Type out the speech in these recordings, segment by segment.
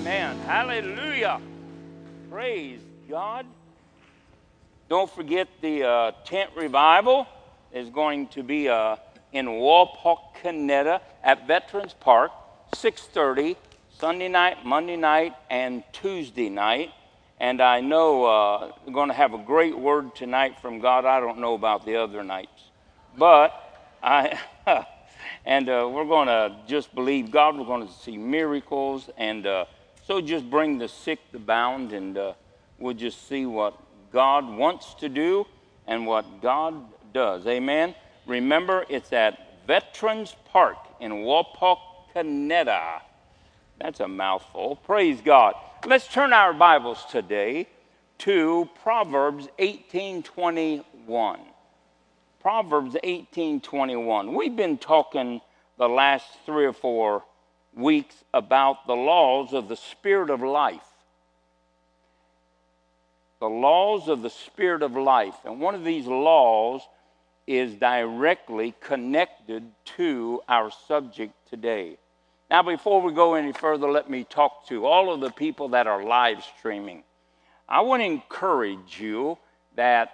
Amen. Hallelujah. Praise God. Don't forget the uh, tent revival is going to be uh, in Wapakoneta at Veterans Park, 6:30 Sunday night, Monday night, and Tuesday night. And I know uh, we're going to have a great word tonight from God. I don't know about the other nights, but I. and uh, we're going to just believe God. We're going to see miracles, and uh, so just bring the sick, the bound, and uh, we'll just see what God wants to do and what God does. Amen. Remember, it's at Veterans Park in Wapakoneta. That's a mouthful. Praise God. Let's turn our Bibles today to Proverbs 18:21. Proverbs 18:21. We've been talking the last 3 or 4 weeks about the laws of the spirit of life. The laws of the spirit of life. And one of these laws is directly connected to our subject today. Now, before we go any further, let me talk to all of the people that are live streaming. I want to encourage you that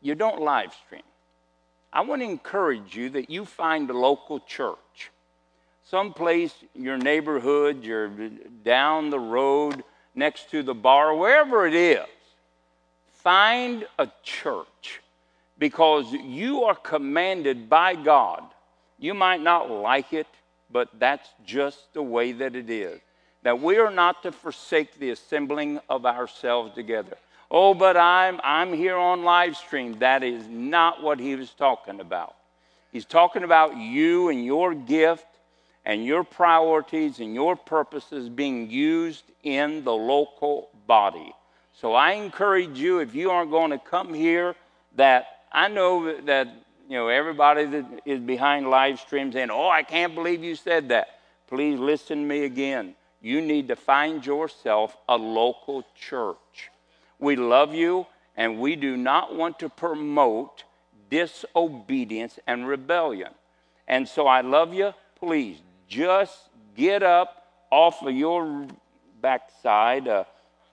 you don't live stream. I want to encourage you that you find a local church, someplace, your neighborhood, you're down the road, next to the bar, wherever it is. Find a church because you are commanded by God. You might not like it, but that's just the way that it is. That we are not to forsake the assembling of ourselves together. Oh, but I'm, I'm here on live stream. That is not what he was talking about. He's talking about you and your gift and your priorities and your purposes being used in the local body. So I encourage you, if you aren't going to come here, that I know that you know everybody that is behind live stream saying, "Oh, I can't believe you said that." Please listen to me again. You need to find yourself a local church. We love you, and we do not want to promote disobedience and rebellion. And so I love you. Please just get up off of your backside, uh,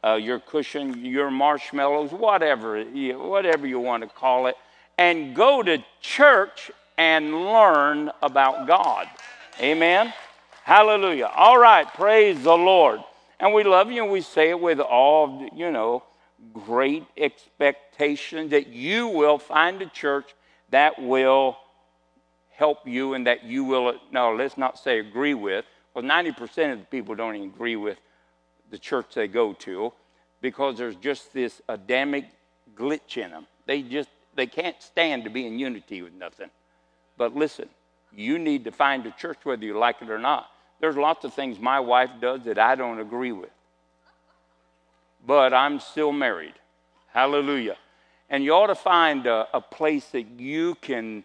uh, your cushion, your marshmallows, whatever, whatever you want to call it, and go to church and learn about God. Amen. Hallelujah. All right. Praise the Lord. And we love you and we say it with all, you know, great expectation that you will find a church that will help you and that you will, no, let's not say agree with, Well, 90% of the people don't even agree with the church they go to because there's just this Adamic glitch in them. They just, they can't stand to be in unity with nothing. But listen, you need to find a church whether you like it or not. There's lots of things my wife does that I don't agree with but I'm still married. Hallelujah. And you ought to find a, a, place that you can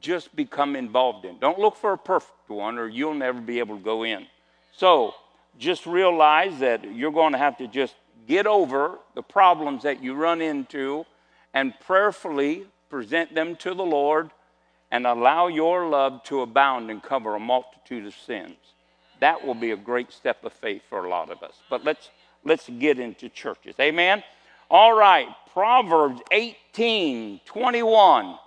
just become involved in. Don't look for a perfect one or you'll never be able to go in. So just realize that you're going to have to just get over the problems that you run into and prayerfully present them to the Lord and allow your love to abound and cover a multitude of sins. That will be a great step of faith for a lot of us. But let's let's get into churches. Amen? All right, Proverbs 18 21.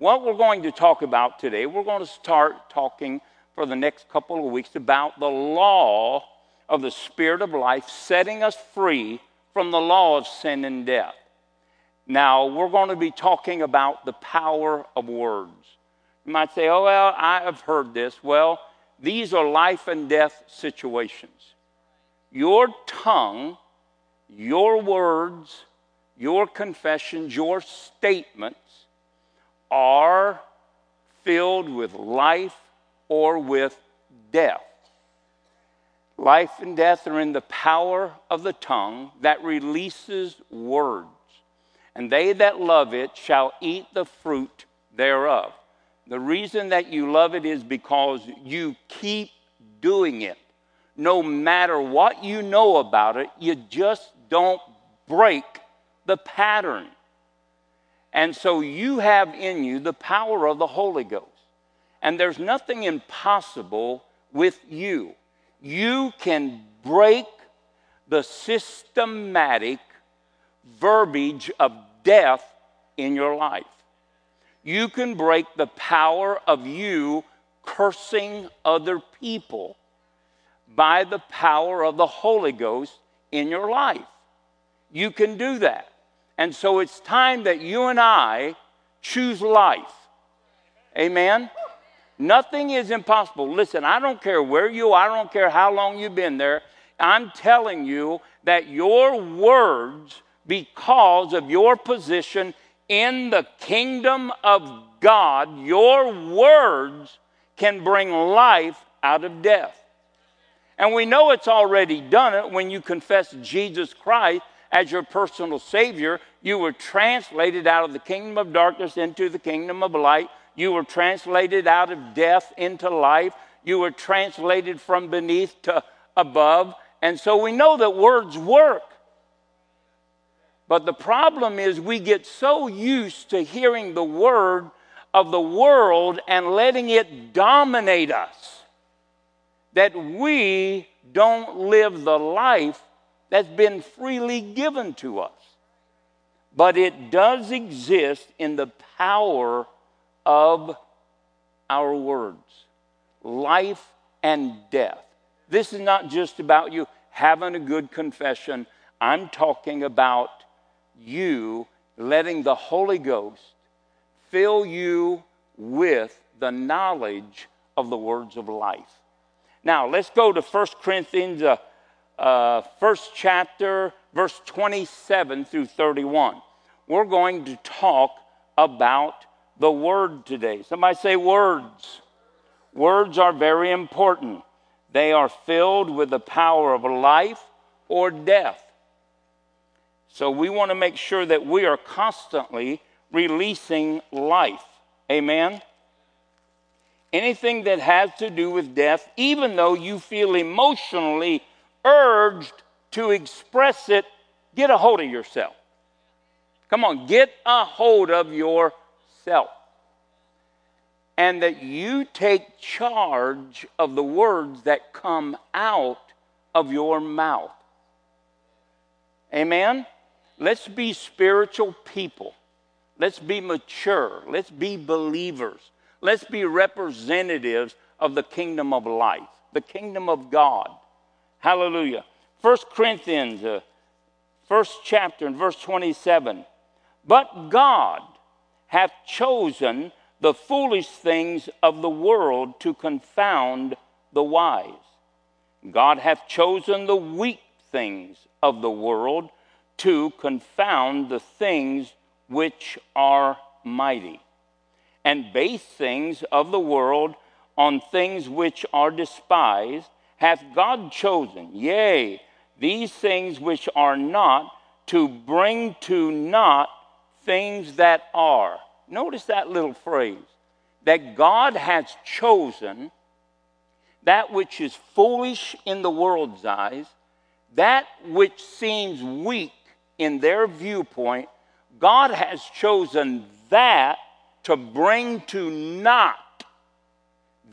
What we're going to talk about today, we're going to start talking for the next couple of weeks about the law of the Spirit of life, setting us free from the law of sin and death. Now, we're going to be talking about the power of words. You might say, oh, well, I have heard this. Well, these are life and death situations your tongue, your words, your confessions, your statements are filled with life or with death. Life and death are in the power of the tongue that releases words, and they that love it shall eat the fruit thereof. The reason that you love it is because you keep doing it no matter what you know about it, you just don't break the pattern. And so you have in you the power of the Holy Ghost. And there's nothing impossible with you. You can break the systematic verbiage of death in your life. You can break the power of you cursing other people by the power of the Holy Ghost in your life. You can do that. And so it's time that you and I choose life. Amen? Nothing is impossible. Listen, I don't care where you are, I don't care how long you've been there. I'm telling you that your words, because of your position in the kingdom of God, your words can bring life out of death. And we know it's already done it when you confess Jesus Christ as your personal Savior. You were translated out of the kingdom of darkness into the kingdom of light. You were translated out of death into life. You were translated from beneath to above. And so we know that words work. But the problem is we get so used to hearing the word of the world and letting it dominate us that we don't live the life that's been freely given to us. But it does exist in the power of our words life and death. This is not just about you having a good confession, I'm talking about you letting the Holy Ghost fill you with the knowledge of the words of life. Now, let's go to 1 Corinthians, uh, uh, first chapter, verse 27 through 31. We're going to talk about the word today. Somebody say words. Words are very important. They are filled with the power of life or death. So we want to make sure that we are constantly releasing life. Amen anything that has to do with death, even though you feel emotionally urged to express it, get a hold of yourself. Come on, get a hold of yourself. And that you take charge of the words that come out of your mouth. Amen? Let's be spiritual people. Let's be mature. Let's be believers. Let's be representatives of the kingdom of life, the kingdom of God. Hallelujah. First Corinthians, uh, first chapter, and verse 27. But God hath chosen the foolish things of the world to confound the wise. God hath chosen the weak things of the world to confound the things which are mighty and base things of the world on things which are despised, hath God chosen, yea, these things which are not, to bring to naught things that are. Notice that little phrase that God has chosen that which is foolish in the world's eyes, that which seems weak in their viewpoint, God has chosen that to bring to naught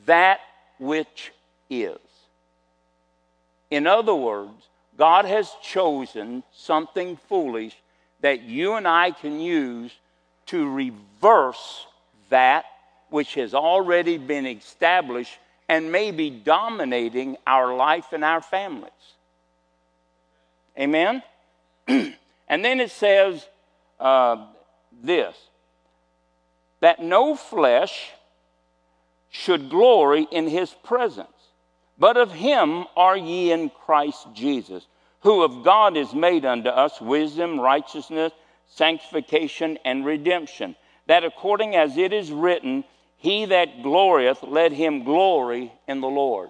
that which is. In other words, God has chosen something foolish that you and I can use to reverse that which has already been established and may be dominating our life and our families. Amen? and then it says uh, this that no flesh should glory in his presence. But of him are ye in Christ Jesus, who of God is made unto us wisdom, righteousness, sanctification, and redemption, that according as it is written, He that glorieth, let him glory in the Lord.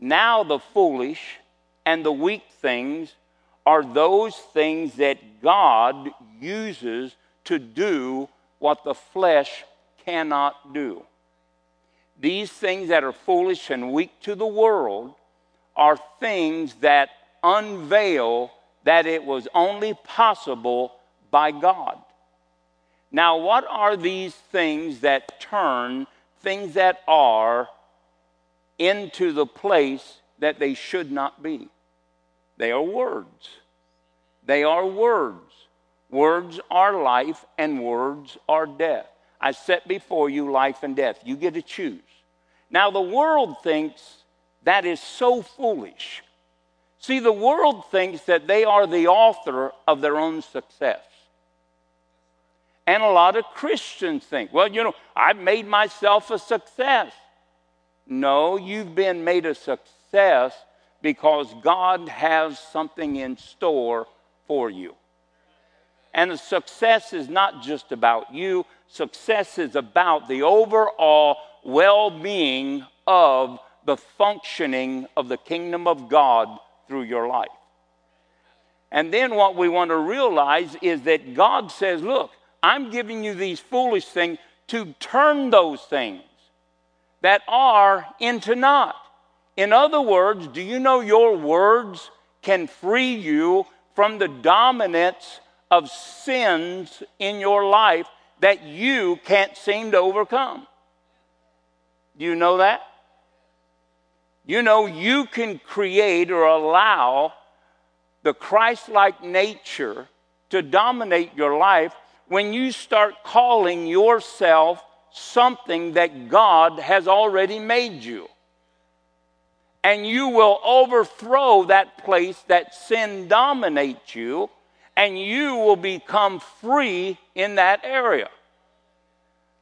Now the foolish and the weak things are those things that God uses to do what the flesh cannot do. These things that are foolish and weak to the world are things that unveil that it was only possible by God. Now, what are these things that turn things that are into the place that they should not be? They are words. They are words. Words are life and words are death. I set before you life and death. You get to choose. Now, the world thinks that is so foolish. See, the world thinks that they are the author of their own success. And a lot of Christians think, well, you know, I've made myself a success. No, you've been made a success because God has something in store for you. And success is not just about you, success is about the overall well being of the functioning of the kingdom of God through your life. And then what we want to realize is that God says, Look, I'm giving you these foolish things to turn those things that are into naught. In other words, do you know your words can free you from the dominance of sins in your life that you can't seem to overcome? Do you know that? You know, you can create or allow the Christ like nature to dominate your life when you start calling yourself something that God has already made you. And you will overthrow that place that sin dominates you, and you will become free in that area.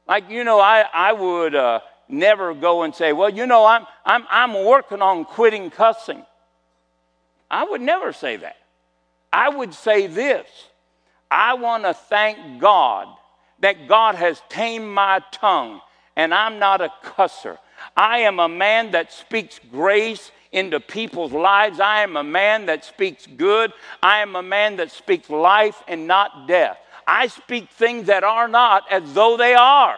Like, you know, I, I would uh, never go and say, Well, you know, I'm, I'm, I'm working on quitting cussing. I would never say that. I would say this I want to thank God that God has tamed my tongue and I'm not a cusser. I am a man that speaks grace into people's lives. I am a man that speaks good. I am a man that speaks life and not death. I speak things that are not as though they are.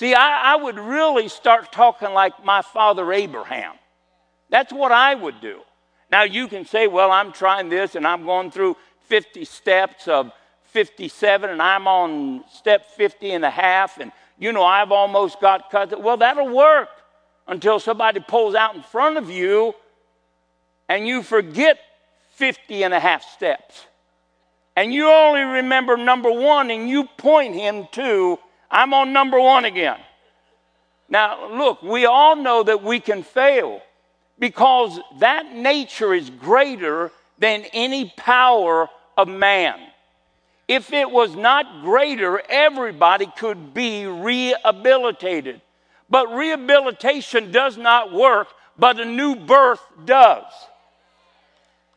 See, I, I would really start talking like my father Abraham. That's what I would do. Now, you can say, well, I'm trying this and I'm going through 50 steps of 57 and I'm on step 50 and a half and, you know, I've almost got cut. Well, that'll work until somebody pulls out in front of you and you forget 50 and a half steps. And you only remember number one and you point him to I'm on number one again. Now, look, we all know that we can fail because that nature is greater than any power of man. If it was not greater, everybody could be rehabilitated. But rehabilitation does not work, but a new birth does.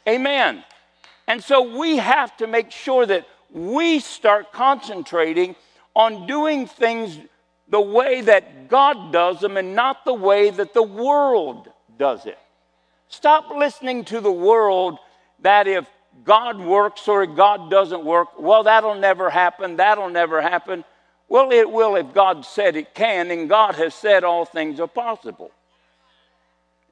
Amen. And so we have to make sure that we start concentrating on doing things the way that God does them and not the way that the world does it. Stop listening to the world that if God works or God doesn't work, well, that'll never happen, that'll never happen. Well, it will if God said it can, and God has said all things are possible.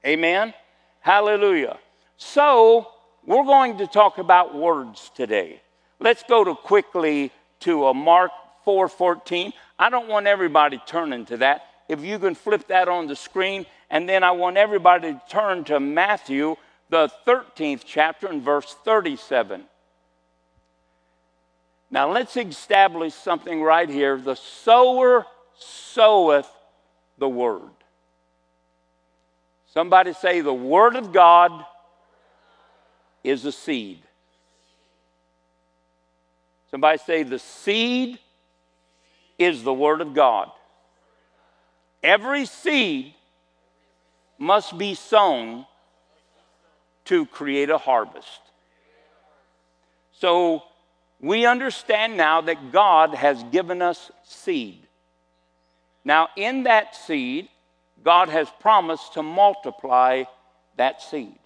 Amen? Hallelujah. So, we're going to talk about words today. Let's go to quickly to a Mark 4:14. I don't want everybody turning to that. If you can flip that on the screen, and then I want everybody to turn to Matthew, the 13th chapter, and verse 37. Now let's establish something right here. The sower soweth the word. Somebody say, the word of God is a seed. Somebody say, the seed is the Word of God. Every seed must be sown to create a harvest. So we understand now that God has given us seed. Now, in that seed, God has promised to multiply that seed.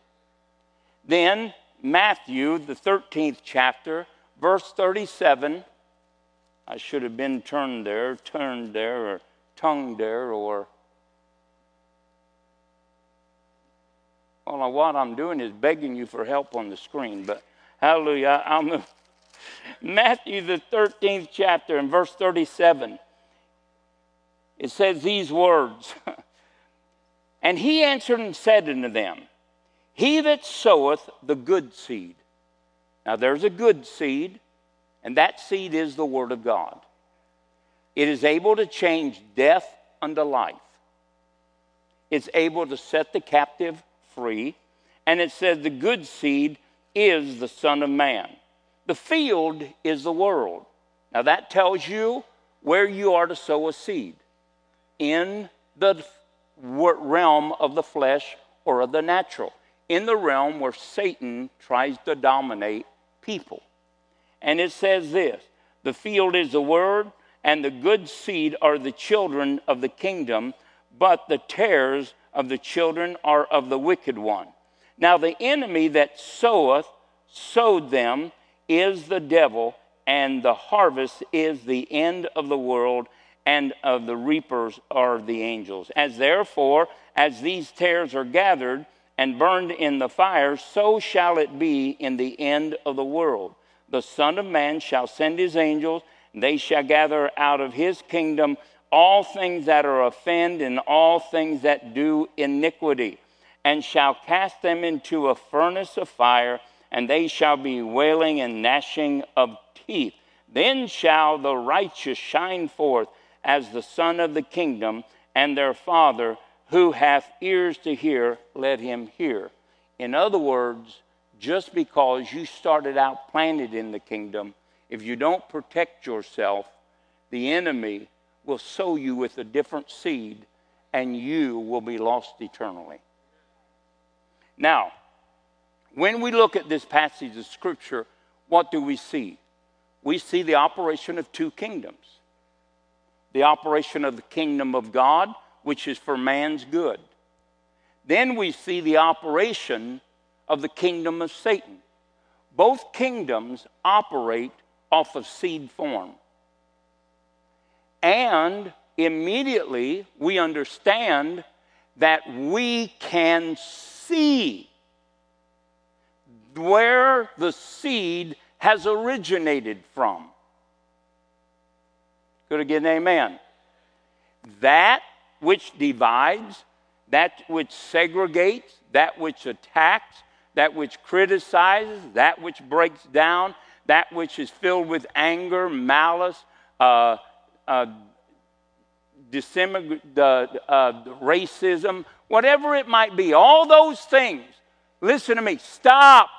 Then, Matthew, the 13th chapter, verse 37 I should have been turned there, turned there, or tongued there, or. Well, what I'm doing is begging you for help on the screen, but hallelujah. I'm Matthew, the 13th chapter, and verse 37. It says these words And he answered and said unto them, He that soweth the good seed. Now there's a good seed, and that seed is the Word of God. It is able to change death unto life. It's able to set the captive free. And it says the good seed is the Son of Man. The field is the world. Now that tells you where you are to sow a seed in the realm of the flesh or of the natural, in the realm where Satan tries to dominate people. And it says this the field is the word, and the good seed are the children of the kingdom, but the tares of the children are of the wicked one. Now, the enemy that soweth, sowed them, is the devil, and the harvest is the end of the world, and of the reapers are the angels. As therefore, as these tares are gathered and burned in the fire, so shall it be in the end of the world. The Son of Man shall send his angels, they shall gather out of his kingdom all things that are offend and all things that do iniquity, and shall cast them into a furnace of fire, and they shall be wailing and gnashing of teeth. Then shall the righteous shine forth as the sun of the kingdom, and their Father, who hath ears to hear, let him hear. In other words, just because you started out planted in the kingdom, if you don't protect yourself, the enemy will sow you with a different seed and you will be lost eternally. Now, when we look at this passage of Scripture, what do we see? We see the operation of two kingdoms the operation of the kingdom of God, which is for man's good. Then we see the operation of the kingdom of Satan. Both kingdoms operate off of seed form. And immediately we understand that we can see where the seed has originated from. I get amen? That which divides, that which segregates, that which attacks, that which criticizes, that which breaks down, that which is filled with anger, malice, uh, uh, uh, racism, whatever it might be, all those things. Listen to me. Stop.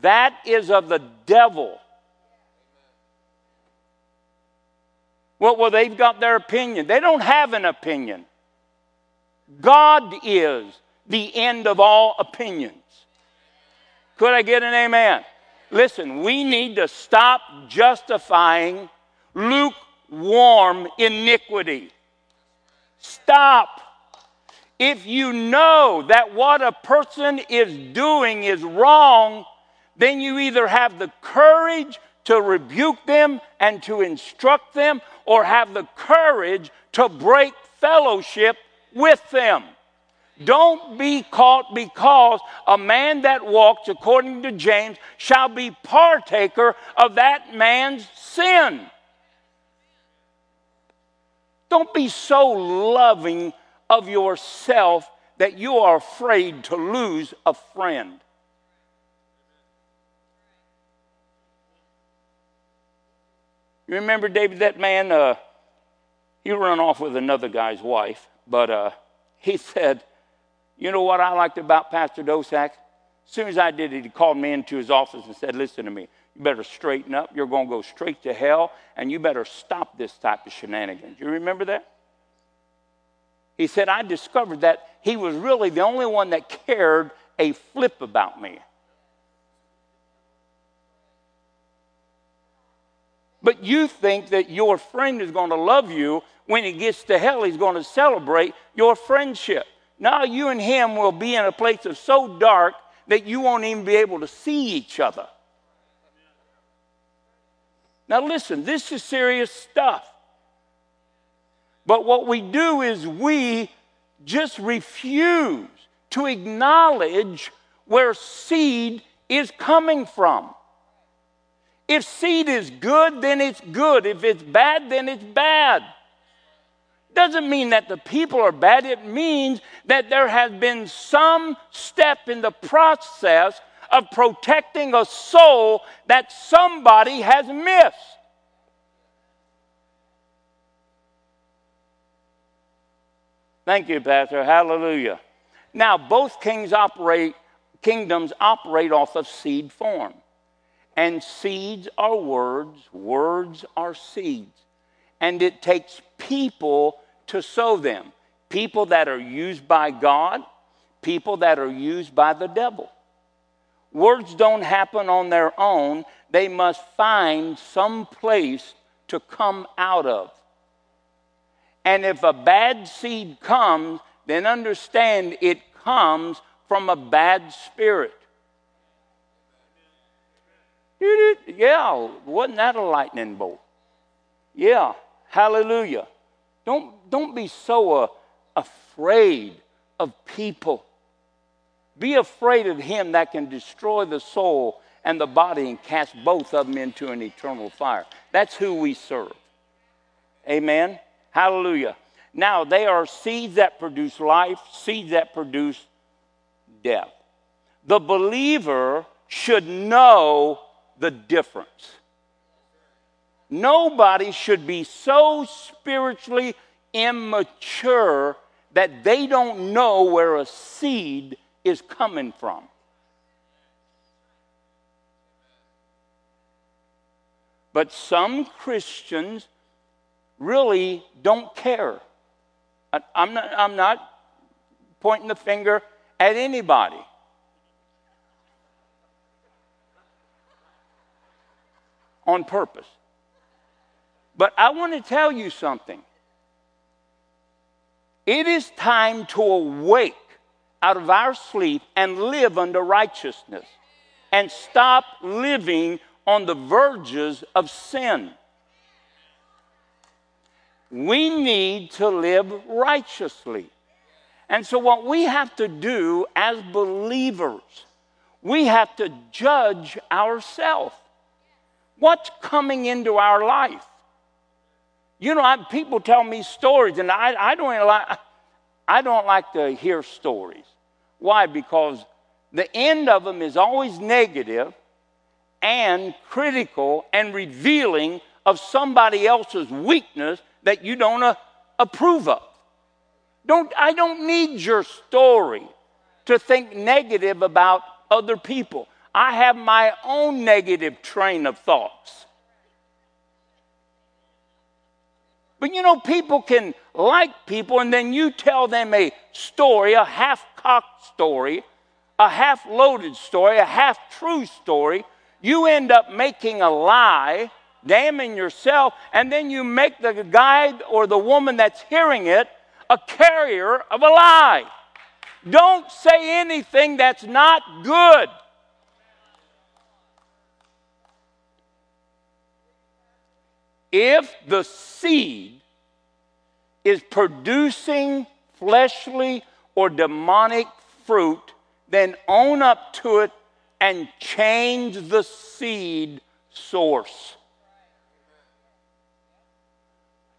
That is of the devil. Well, well, they've got their opinion. They don't have an opinion. God is the end of all opinions. Could I get an amen? Listen, we need to stop justifying lukewarm iniquity. Stop. If you know that what a person is doing is wrong, then you either have the courage to rebuke them and to instruct them, or have the courage to break fellowship with them. Don't be caught because a man that walks according to James shall be partaker of that man's sin. Don't be so loving of yourself that you are afraid to lose a friend. You remember David, that man, uh, he ran off with another guy's wife, but uh, he said, you know what I liked about Pastor Dosak? As soon as I did it, he called me into his office and said, Listen to me. You better straighten up. You're going to go straight to hell, and you better stop this type of shenanigans. Do you remember that? He said, I discovered that he was really the only one that cared a flip about me. But you think that your friend is going to love you when he gets to hell, he's going to celebrate your friendship. Now you and him will be in a place of so dark that you won't even be able to see each other. Now, listen, this is serious stuff. But what we do is we just refuse to acknowledge where seed is coming from. If seed is good, then it's good. If it's bad, then it's bad. Doesn't mean that the people are bad. It means that there has been some step in the process of protecting a soul that somebody has missed. Thank you, Pastor. Hallelujah. Now, both kings operate, kingdoms operate off of seed form. And seeds are words, words are seeds. And it takes people to sow them people that are used by God, people that are used by the devil. Words don't happen on their own, they must find some place to come out of. And if a bad seed comes, then understand it comes from a bad spirit. Yeah, wasn't that a lightning bolt? Yeah, hallelujah. Don't, don't be so uh, afraid of people. Be afraid of him that can destroy the soul and the body and cast both of them into an eternal fire. That's who we serve. Amen. Hallelujah. Now, they are seeds that produce life, seeds that produce death. The believer should know the difference. Nobody should be so spiritually immature that they don't know where a seed is coming from. But some Christians really don't care. I'm not, I'm not pointing the finger at anybody. On purpose. But I want to tell you something. It is time to awake out of our sleep and live under righteousness and stop living on the verges of sin. We need to live righteously. And so, what we have to do as believers, we have to judge ourselves. What's coming into our life? You know, I, people tell me stories, and I, I, don't like, I don't like to hear stories. Why? Because the end of them is always negative and critical and revealing of somebody else's weakness that you don't uh, approve of. Don't, I don't need your story to think negative about other people. I have my own negative train of thoughts. But you know, people can like people, and then you tell them a story, a half cocked story, a half loaded story, a half true story. You end up making a lie, damning yourself, and then you make the guy or the woman that's hearing it a carrier of a lie. Don't say anything that's not good. If the seed is producing fleshly or demonic fruit, then own up to it and change the seed source.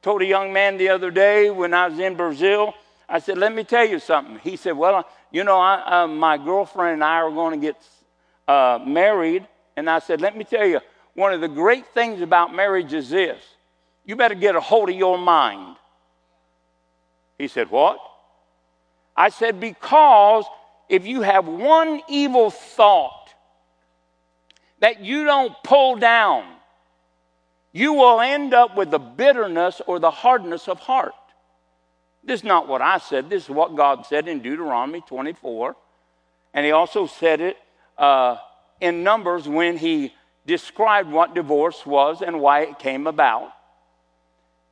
Told a young man the other day when I was in Brazil, I said, Let me tell you something. He said, Well, you know, I, uh, my girlfriend and I are going to get uh, married. And I said, Let me tell you, one of the great things about marriage is this you better get a hold of your mind. He said, What? I said, Because if you have one evil thought that you don't pull down, you will end up with the bitterness or the hardness of heart. This is not what I said. This is what God said in Deuteronomy 24. And He also said it uh, in Numbers when He described what divorce was and why it came about.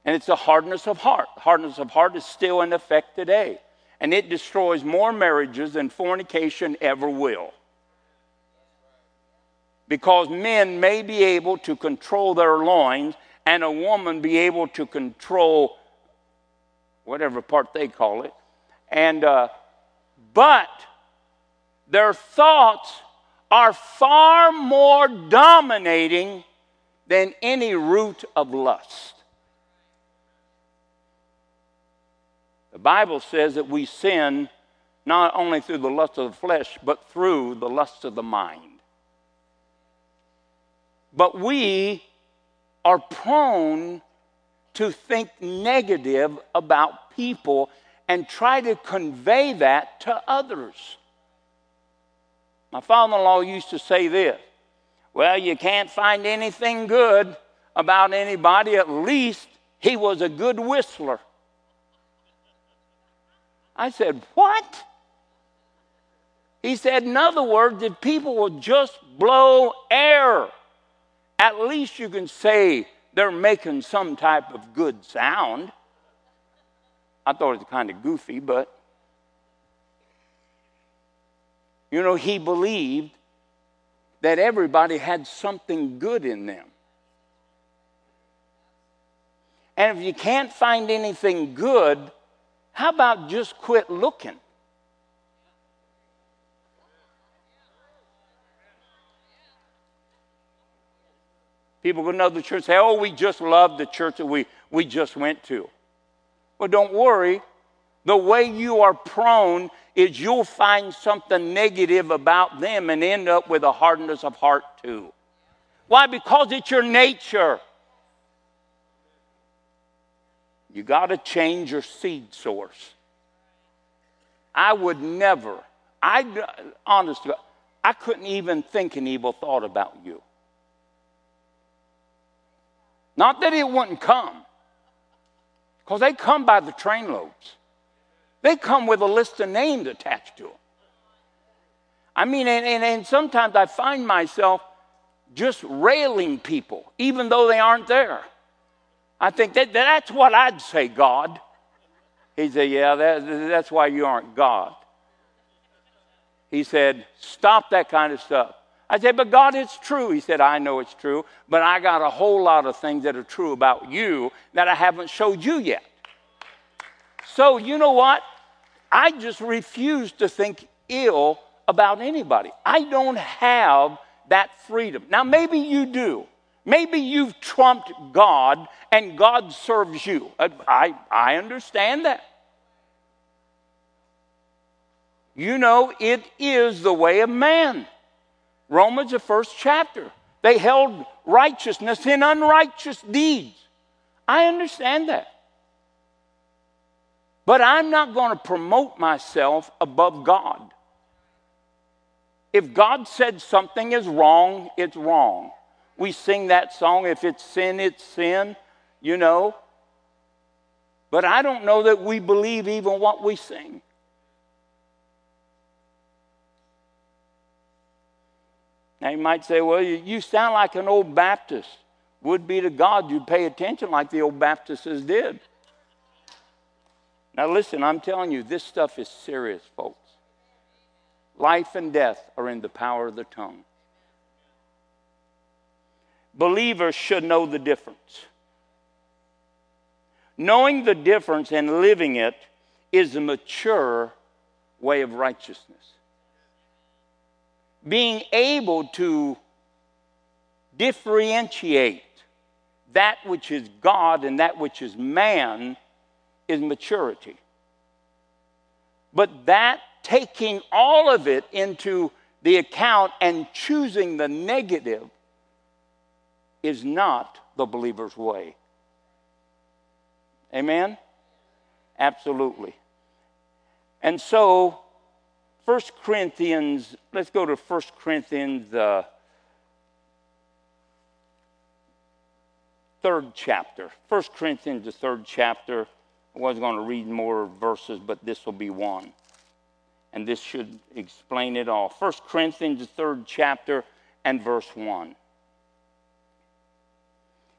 And it's a hardness of heart. Hardness of heart is still in effect today. And it destroys more marriages than fornication ever will. Because men may be able to control their loins, and a woman be able to control whatever part they call it. And, uh, but their thoughts are far more dominating than any root of lust. The Bible says that we sin not only through the lust of the flesh, but through the lust of the mind. But we are prone to think negative about people and try to convey that to others. My father in law used to say this Well, you can't find anything good about anybody, at least he was a good whistler. I said, What? He said, in other words, if people will just blow air, at least you can say they're making some type of good sound. I thought it was kind of goofy, but you know, he believed that everybody had something good in them. And if you can't find anything good, how about just quit looking? People go to another church and say, oh, we just love the church that we, we just went to. Well, don't worry. The way you are prone is you'll find something negative about them and end up with a hardness of heart too. Why? Because it's your nature. You got to change your seed source. I would never, I honestly, I couldn't even think an evil thought about you. Not that it wouldn't come, because they come by the trainloads. They come with a list of names attached to them. I mean, and, and, and sometimes I find myself just railing people, even though they aren't there. I think that, that's what I'd say, God. He said, Yeah, that, that's why you aren't God. He said, Stop that kind of stuff. I said, But God, it's true. He said, I know it's true, but I got a whole lot of things that are true about you that I haven't showed you yet. So, you know what? I just refuse to think ill about anybody. I don't have that freedom. Now, maybe you do. Maybe you've trumped God and God serves you. Uh, I, I understand that. You know, it is the way of man. Romans, the first chapter. They held righteousness in unrighteous deeds. I understand that. But I'm not going to promote myself above God. If God said something is wrong, it's wrong. We sing that song, if it's sin, it's sin, you know. But I don't know that we believe even what we sing. Now you might say, well, you sound like an old Baptist. Would be to God you'd pay attention like the old Baptists did. Now listen, I'm telling you, this stuff is serious, folks. Life and death are in the power of the tongue. Believers should know the difference. Knowing the difference and living it is a mature way of righteousness being able to differentiate that which is God and that which is man is maturity. But that taking all of it into the account and choosing the negative is not the believer's way. Amen? Absolutely. And so 1 Corinthians, let's go to 1 Corinthians, uh, third chapter. 1 Corinthians, the third chapter. I was going to read more verses, but this will be one. And this should explain it all. 1 Corinthians, the third chapter, and verse 1.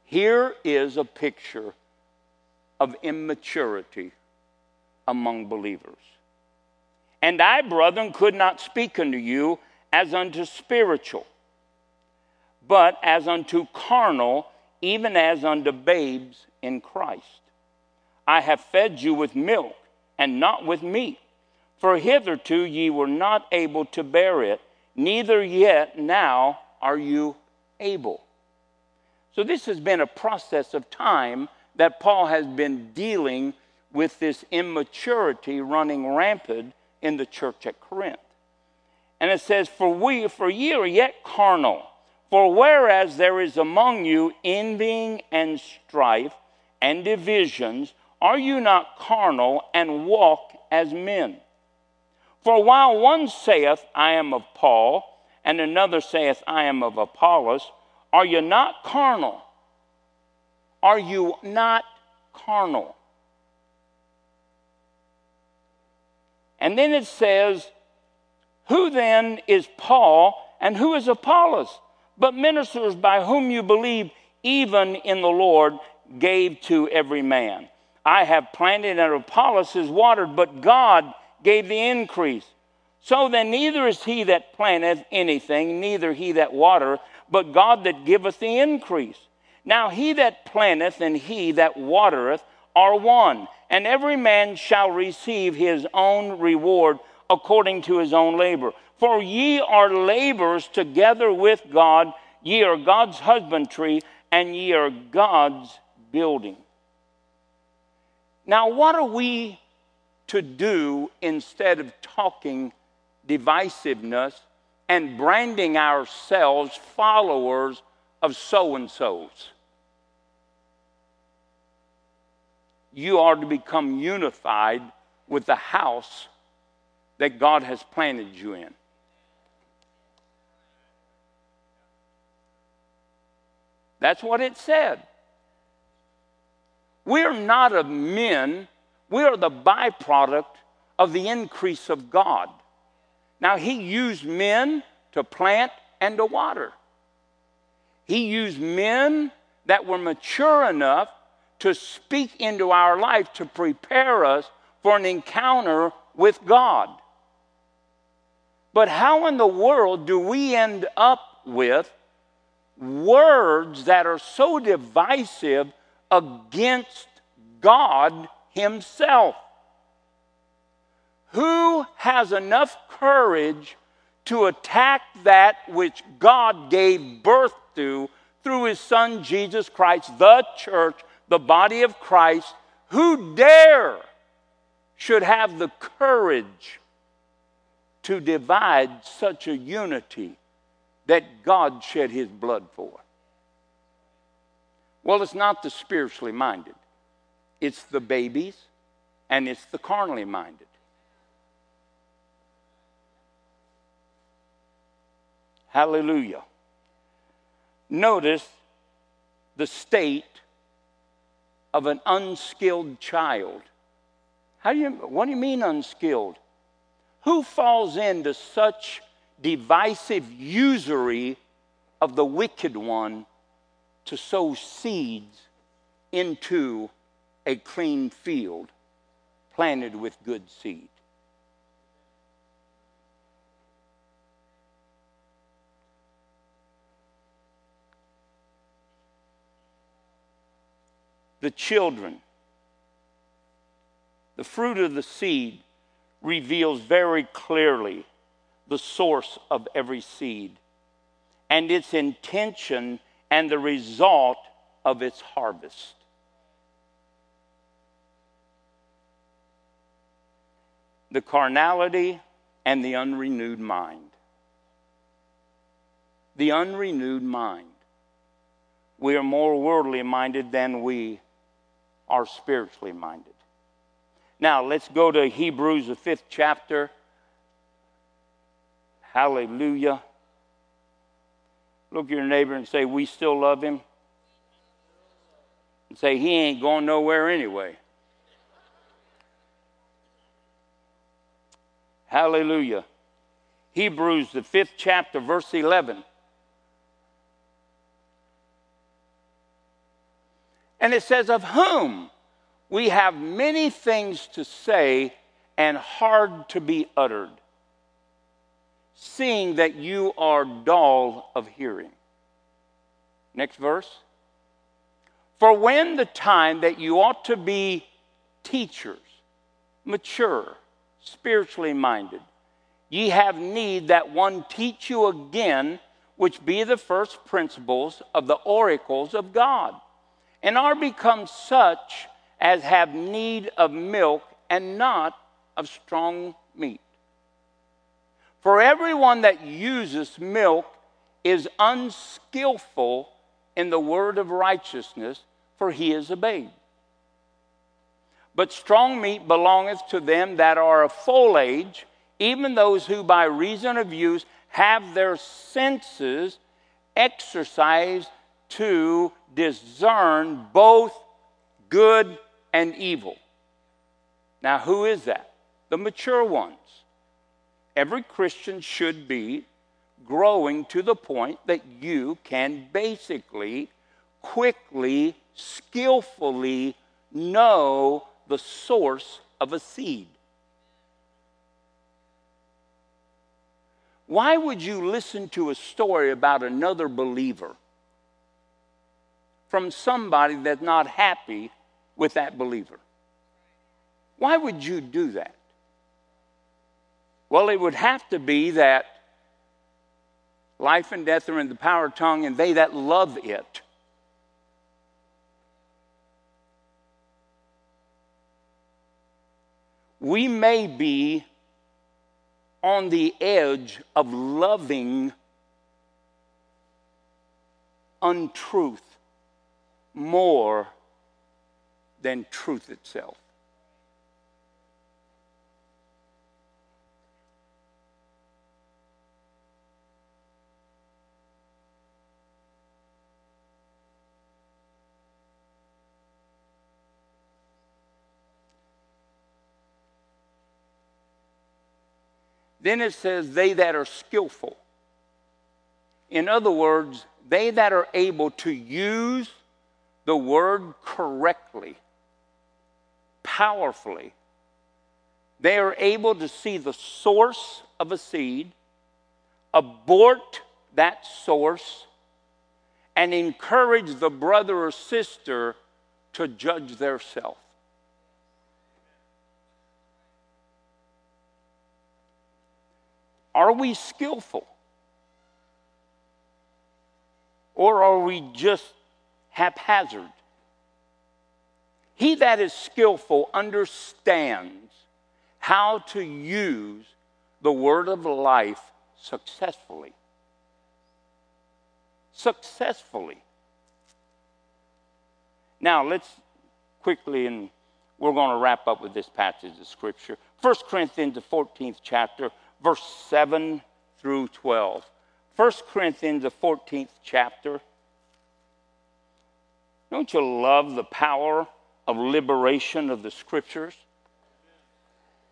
Here is a picture of immaturity among believers. And I, brethren, could not speak unto you as unto spiritual, but as unto carnal, even as unto babes in Christ. I have fed you with milk and not with meat, for hitherto ye were not able to bear it, neither yet now are you able. So, this has been a process of time that Paul has been dealing with this immaturity running rampant in the church at Corinth. And it says, For we, for ye are yet carnal. For whereas there is among you envying and strife and divisions, are you not carnal and walk as men? For while one saith, I am of Paul, and another saith, I am of Apollos, are you not carnal? Are you not carnal? And then it says, Who then is Paul and who is Apollos? But ministers by whom you believe, even in the Lord, gave to every man. I have planted and Apollos has watered, but God gave the increase. So then, neither is he that planteth anything, neither he that watereth, but God that giveth the increase. Now he that planteth and he that watereth are one, and every man shall receive his own reward according to his own labor. For ye are laborers together with God, ye are God's husbandry, and ye are God's building. Now, what are we to do instead of talking divisiveness and branding ourselves followers of so and so's? You are to become unified with the house that God has planted you in. That's what it said. We're not of men, we are the byproduct of the increase of God. Now, He used men to plant and to water. He used men that were mature enough to speak into our life to prepare us for an encounter with God. But how in the world do we end up with words that are so divisive against God Himself. Who has enough courage to attack that which God gave birth to through His Son Jesus Christ, the church, the body of Christ? Who dare should have the courage to divide such a unity that God shed His blood for? Well, it's not the spiritually minded, it's the babies and it's the carnally minded. Hallelujah. Notice the state of an unskilled child. How do you, what do you mean unskilled? Who falls into such divisive usury of the wicked one to sow seeds into a clean field planted with good seed. The children, the fruit of the seed reveals very clearly the source of every seed and its intention and the result of its harvest. The carnality and the unrenewed mind. The unrenewed mind. We are more worldly minded than we are spiritually minded. Now, let's go to Hebrews, the fifth chapter. Hallelujah. Look at your neighbor and say, We still love him. And say, He ain't going nowhere anyway. Hallelujah. Hebrews, the fifth chapter, verse 11. And it says, Of whom we have many things to say and hard to be uttered seeing that you are dull of hearing. Next verse. For when the time that you ought to be teachers, mature, spiritually minded, ye have need that one teach you again, which be the first principles of the oracles of God, and are become such as have need of milk and not of strong meat. For everyone that uses milk is unskillful in the word of righteousness, for he is a babe. But strong meat belongeth to them that are of full age, even those who by reason of use have their senses exercised to discern both good and evil. Now, who is that? The mature ones. Every Christian should be growing to the point that you can basically, quickly, skillfully know the source of a seed. Why would you listen to a story about another believer from somebody that's not happy with that believer? Why would you do that? Well, it would have to be that life and death are in the power of tongue, and they that love it. We may be on the edge of loving untruth more than truth itself. Then it says, they that are skillful. In other words, they that are able to use the word correctly, powerfully. They are able to see the source of a seed, abort that source, and encourage the brother or sister to judge their self. Are we skillful? Or are we just haphazard? He that is skillful understands how to use the word of life successfully. Successfully. Now, let's quickly, and we're going to wrap up with this passage of Scripture. 1 Corinthians, the 14th chapter, verse 7 through 12. 1 Corinthians, the 14th chapter. Don't you love the power of liberation of the scriptures?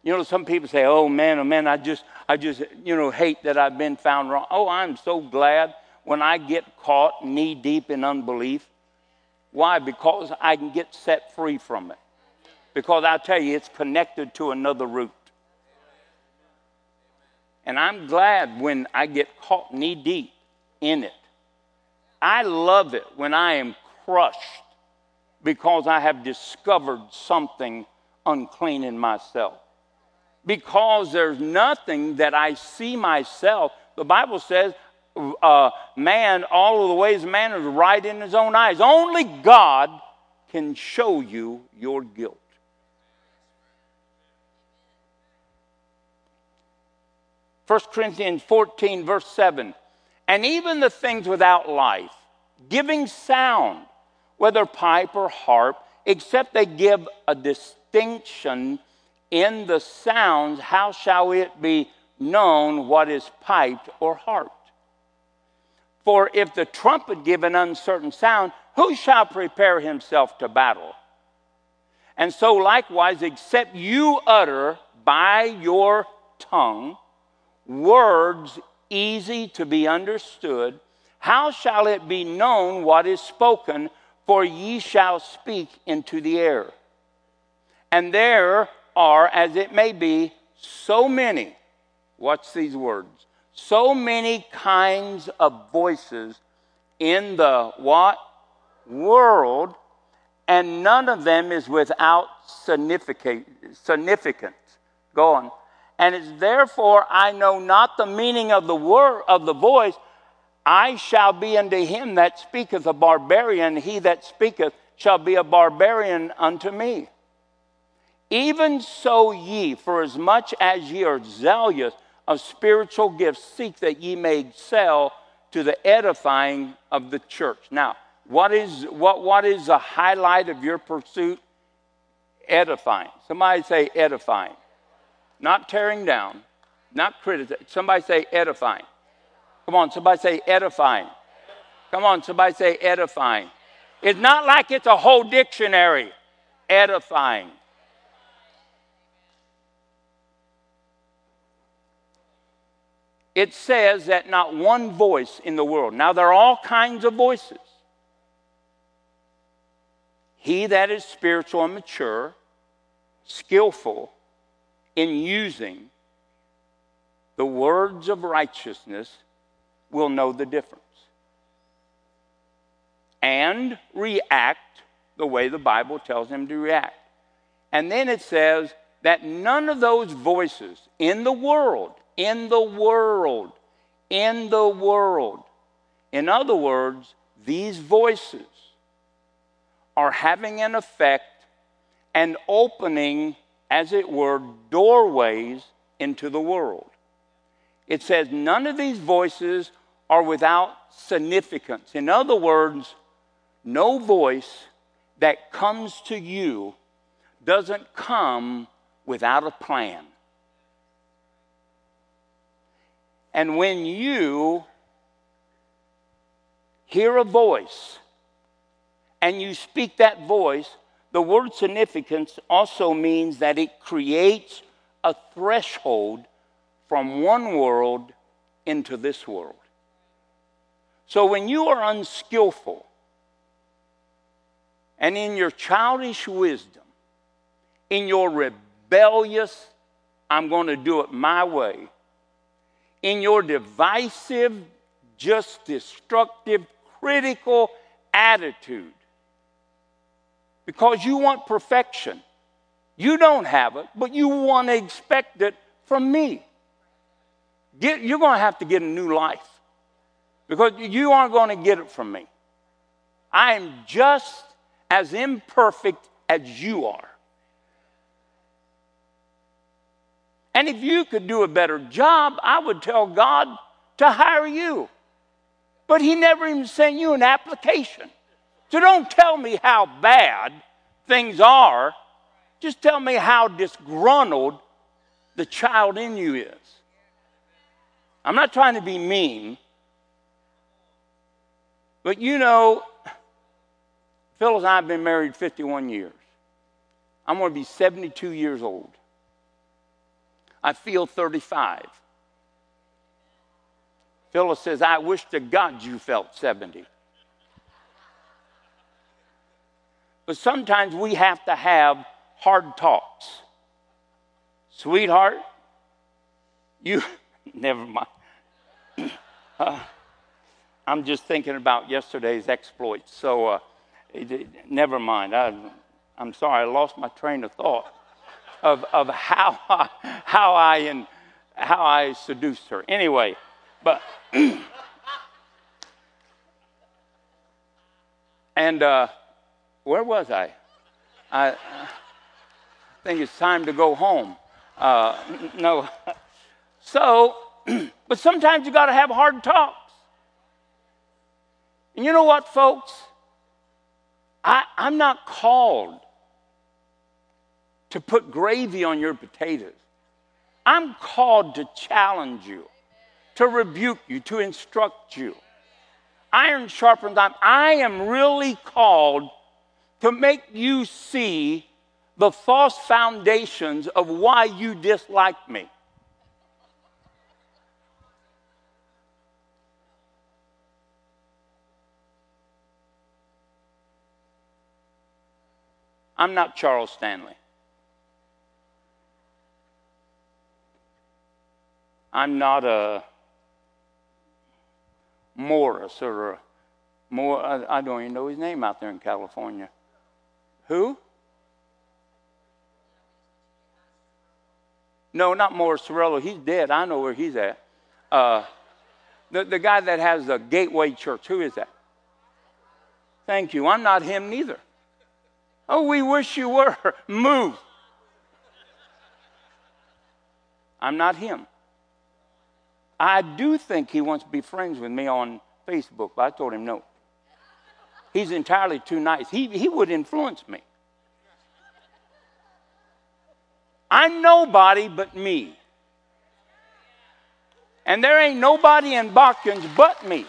You know, some people say, oh man, oh man, I just, I just, you know, hate that I've been found wrong. Oh, I'm so glad when I get caught knee deep in unbelief. Why? Because I can get set free from it. Because I tell you, it's connected to another root. And I'm glad when I get caught knee deep in it. I love it when I am crushed because I have discovered something unclean in myself. Because there's nothing that I see myself. The Bible says, uh, man, all of the ways of man is right in his own eyes. Only God can show you your guilt. 1 Corinthians 14, verse 7. And even the things without life, giving sound, whether pipe or harp, except they give a distinction in the sounds, how shall it be known what is piped or harped? For if the trumpet give an uncertain sound, who shall prepare himself to battle? And so, likewise, except you utter by your tongue words easy to be understood, how shall it be known what is spoken? For ye shall speak into the air. And there are, as it may be, so many, watch these words, so many kinds of voices in the what? World, and none of them is without significance. Go on and it's therefore I know not the meaning of the word of the voice. I shall be unto him that speaketh a barbarian, he that speaketh shall be a barbarian unto me. Even so, ye, for as much as ye are zealous of spiritual gifts, seek that ye may excel to the edifying of the church. Now, what is, what, what is the highlight of your pursuit? Edifying. Somebody say edifying. Not tearing down, not criticizing. Somebody say edifying. Come on, somebody say edifying. Come on, somebody say edifying. It's not like it's a whole dictionary. Edifying. It says that not one voice in the world. Now, there are all kinds of voices. He that is spiritual and mature, skillful in using the words of righteousness, will know the difference and react the way the Bible tells him to react. And then it says that none of those voices in the world, in the world, in the world, in other words, these voices are having an effect and opening, as it were, doorways into the world. It says none of these voices are without significance. In other words, no voice that comes to you doesn't come without a plan. And when you hear a voice and you speak that voice, the word significance also means that it creates a threshold from one world into this world. So when you are unskillful, and in your childish wisdom, in your rebellious, I'm going to do it my way, in your divisive, just destructive, critical attitude, because you want perfection. You don't have it, but you want to expect it from me. Get, you're going to have to get a new life because you aren't going to get it from me. I am just as imperfect as you are. And if you could do a better job, I would tell God to hire you. But He never even sent you an application. So don't tell me how bad things are. Just tell me how disgruntled the child in you is. I'm not trying to be mean, but you know, Phyllis and I have been married 51 years. I'm going to be 72 years old. I feel 35. Phyllis says, I wish to God you felt 70. But sometimes we have to have hard talks. Sweetheart, you, never mind. Uh, I'm just thinking about yesterday's exploits. So, uh, never mind. I, I'm sorry, I lost my train of thought of, of how, I, how, I and how I seduced her. Anyway, but. and uh, where was I? I think it's time to go home. Uh, no. So, but sometimes you got to have hard talks. And you know what, folks? I, I'm not called to put gravy on your potatoes. I'm called to challenge you, to rebuke you, to instruct you. Iron sharpens iron. I am really called to make you see the false foundations of why you dislike me. I'm not Charles Stanley. I'm not a Morris or a more. I, I don't even know his name out there in California. Who? No, not Morris Cerullo. He's dead. I know where he's at. Uh, the, the guy that has the Gateway Church. Who is that? Thank you. I'm not him neither. Oh, we wish you were. Move. I'm not him. I do think he wants to be friends with me on Facebook, but I told him no. He's entirely too nice. He, he would influence me. I'm nobody but me. And there ain't nobody in Botkins but me.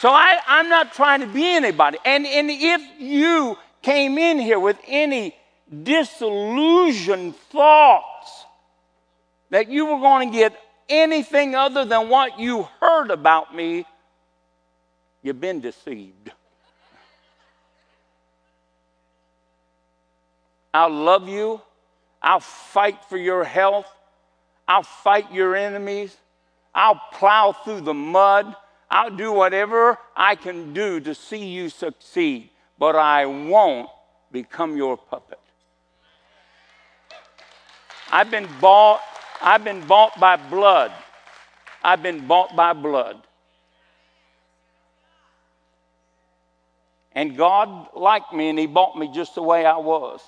So I, I'm not trying to be anybody. And, and if you came in here with any disillusioned thoughts that you were going to get anything other than what you heard about me, you've been deceived. I'll love you. I'll fight for your health. I'll fight your enemies. I'll plow through the mud. I'll do whatever I can do to see you succeed, but I won't become your puppet. I've been bought, I've been bought by blood. I've been bought by blood. And God liked me and He bought me just the way I was.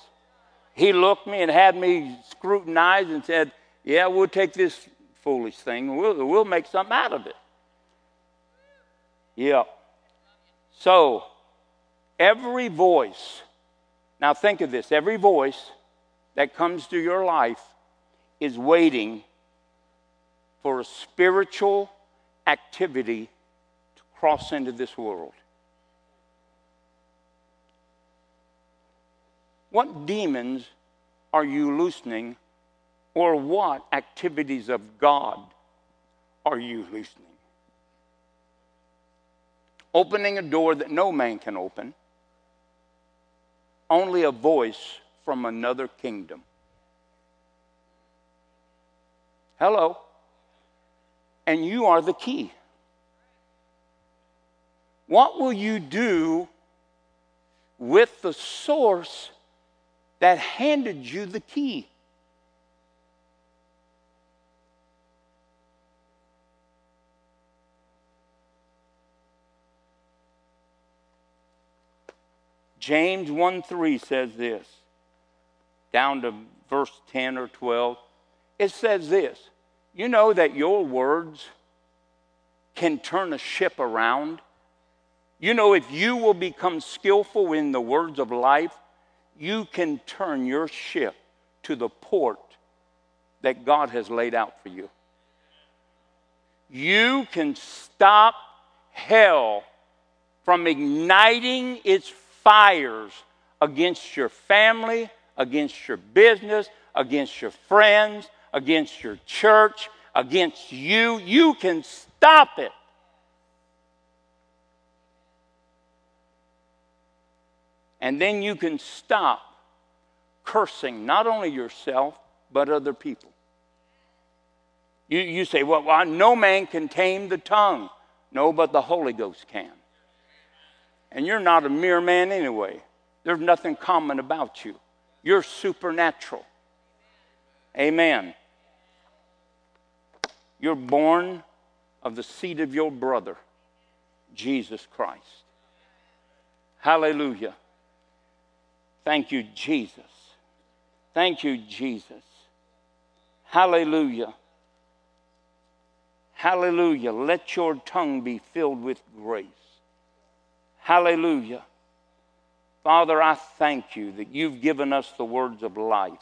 He looked me and had me scrutinized and said, Yeah, we'll take this foolish thing, we'll, we'll make something out of it. Yep. So, every voice, now think of this every voice that comes to your life is waiting for a spiritual activity to cross into this world. What demons are you loosening, or what activities of God are you loosening? opening a door that no man can open, only a voice from another kingdom. Hello. And you are the key. What will you do with the source that handed you the key? James 1 3 says this, down to verse 10 or 12. It says this You know that your words can turn a ship around. You know, if you will become skillful in the words of life, you can turn your ship to the port that God has laid out for you. You can stop hell from igniting its fires against your family, against your business, against your friends, against your church, against you. You can stop it. And then you can stop cursing not only yourself, but other people. You, you say, well, well, no man can tame the tongue. No, but the Holy Ghost can. And you're not a mere man anyway. There's nothing common about you. You're supernatural. Amen. You're born of the seed of your brother, Jesus Christ. Hallelujah. Thank you, Jesus. Thank you, Jesus. Hallelujah. Hallelujah. Let your tongue be filled with grace. Hallelujah. Father, I thank you that you've given us the words of life.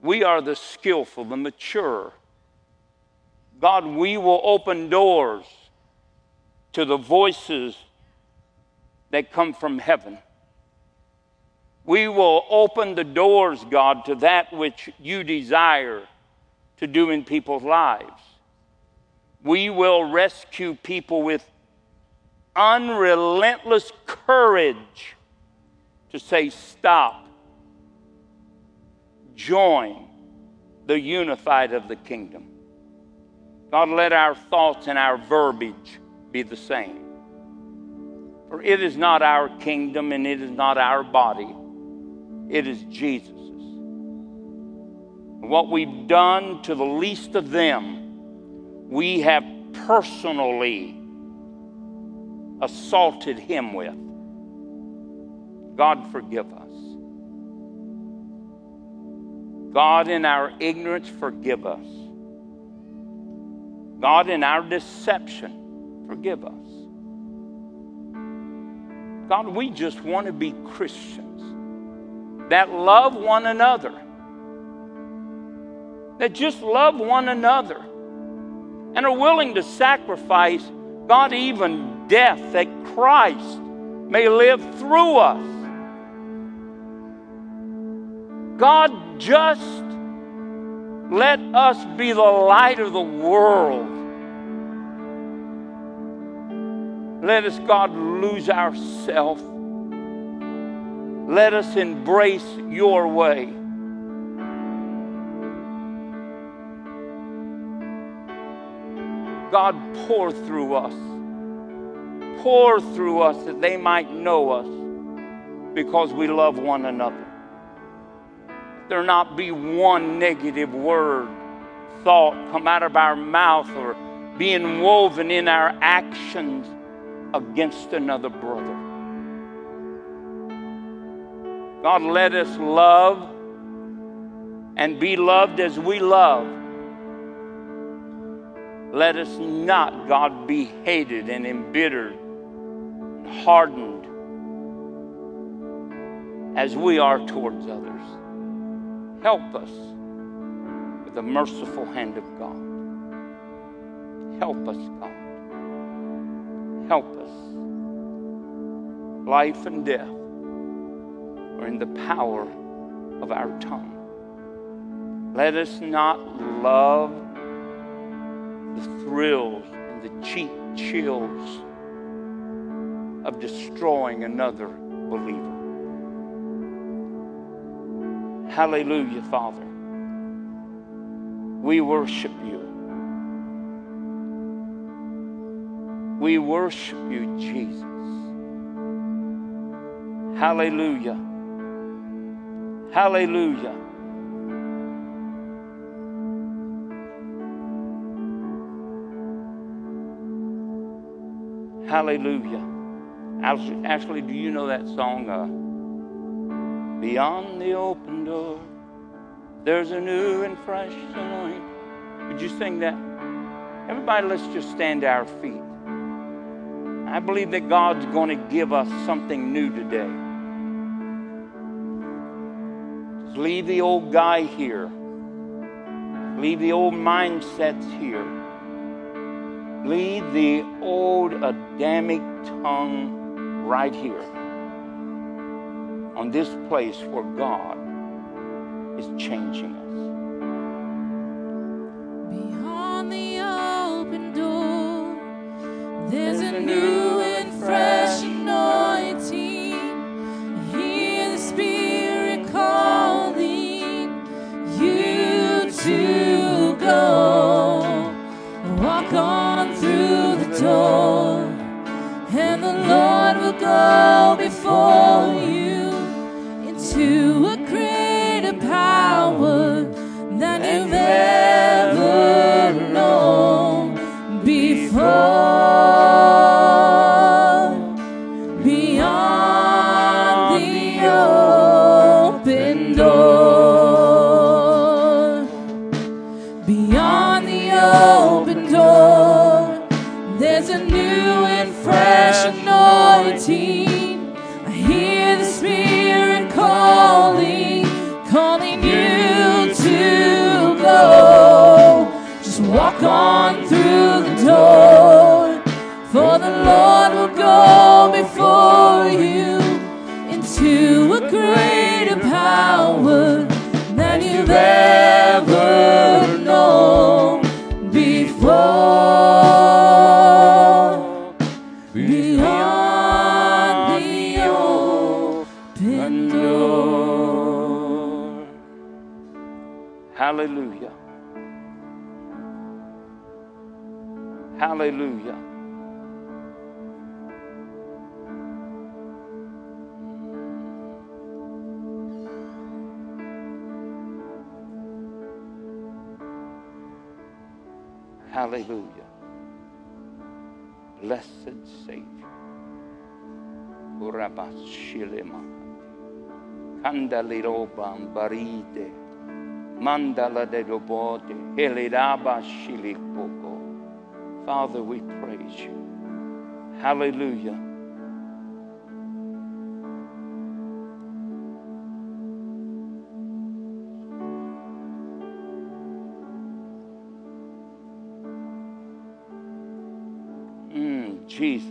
We are the skillful, the mature. God, we will open doors to the voices that come from heaven. We will open the doors, God, to that which you desire to do in people's lives. We will rescue people with unrelentless courage to say, Stop, join the unified of the kingdom. God, let our thoughts and our verbiage be the same. For it is not our kingdom and it is not our body, it is Jesus's. What we've done to the least of them, we have personally assaulted him with. God, forgive us. God, in our ignorance, forgive us. God, in our deception, forgive us. God, we just want to be Christians that love one another, that just love one another, and are willing to sacrifice, God, even death, that Christ may live through us. God, just let us be the light of the world. Let us, God, lose ourselves. Let us embrace your way. God, pour through us. Pour through us that they might know us because we love one another. There not be one negative word, thought come out of our mouth or being woven in our actions against another brother. God, let us love and be loved as we love. Let us not, God, be hated and embittered and hardened as we are towards others. Help us with the merciful hand of God. Help us, God. Help us. Life and death are in the power of our tongue. Let us not love the thrills and the cheap chills of destroying another believer. Hallelujah, Father. We worship you. We worship you, Jesus. Hallelujah. Hallelujah. Hallelujah. Ashley, do you know that song? Uh, Beyond the open door, there's a new and fresh anointing. Would you sing that? Everybody, let's just stand to our feet. I believe that God's going to give us something new today. Leave the old guy here. Leave the old mindsets here. Leave the old Adamic tongue right here on this place where God is changing walk on through the door, for the Lord will go before you into a greater power than you've ever Hallelujah. Blessed Savior. Urabashilema. Kandaliro bambarite. Mandala de lobote. Heliraba shilikoko. Father, we praise you. Hallelujah. Jesus.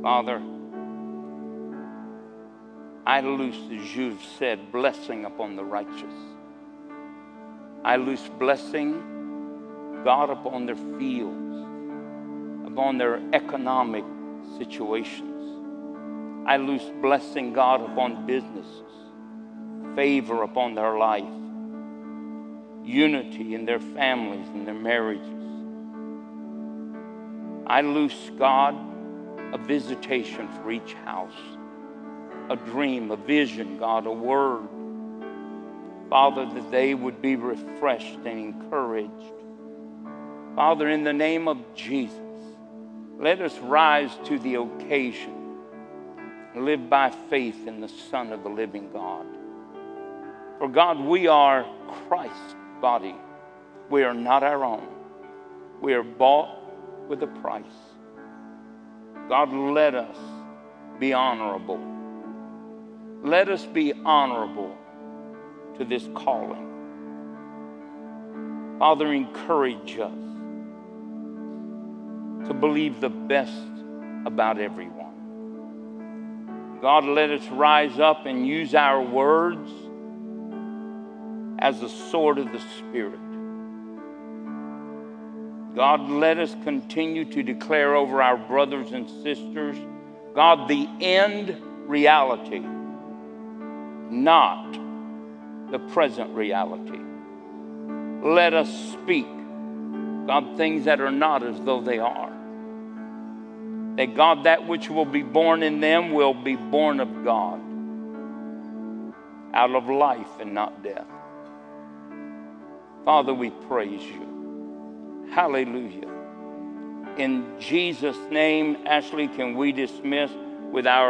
Father, I loose, as you've said, blessing upon the righteous. I loose blessing, God, upon their fields, upon their economic situations. I loose blessing, God, upon businesses, favor upon their life, unity in their families and their marriages. I loose, God, a visitation for each house, a dream, a vision, God, a word. Father, that they would be refreshed and encouraged. Father, in the name of Jesus, let us rise to the occasion live by faith in the Son of the living God. For God, we are Christ's body. We are not our own. We are bought with a price. God, let us be honorable. Let us be honorable to this calling. Father, encourage us to believe the best about everyone. God, let us rise up and use our words as the sword of the Spirit. God, let us continue to declare over our brothers and sisters, God, the end reality, not the present reality. Let us speak, God, things that are not as though they are. That God, that which will be born in them will be born of God, out of life and not death. Father, we praise you. Hallelujah. In Jesus' name, Ashley, can we dismiss with our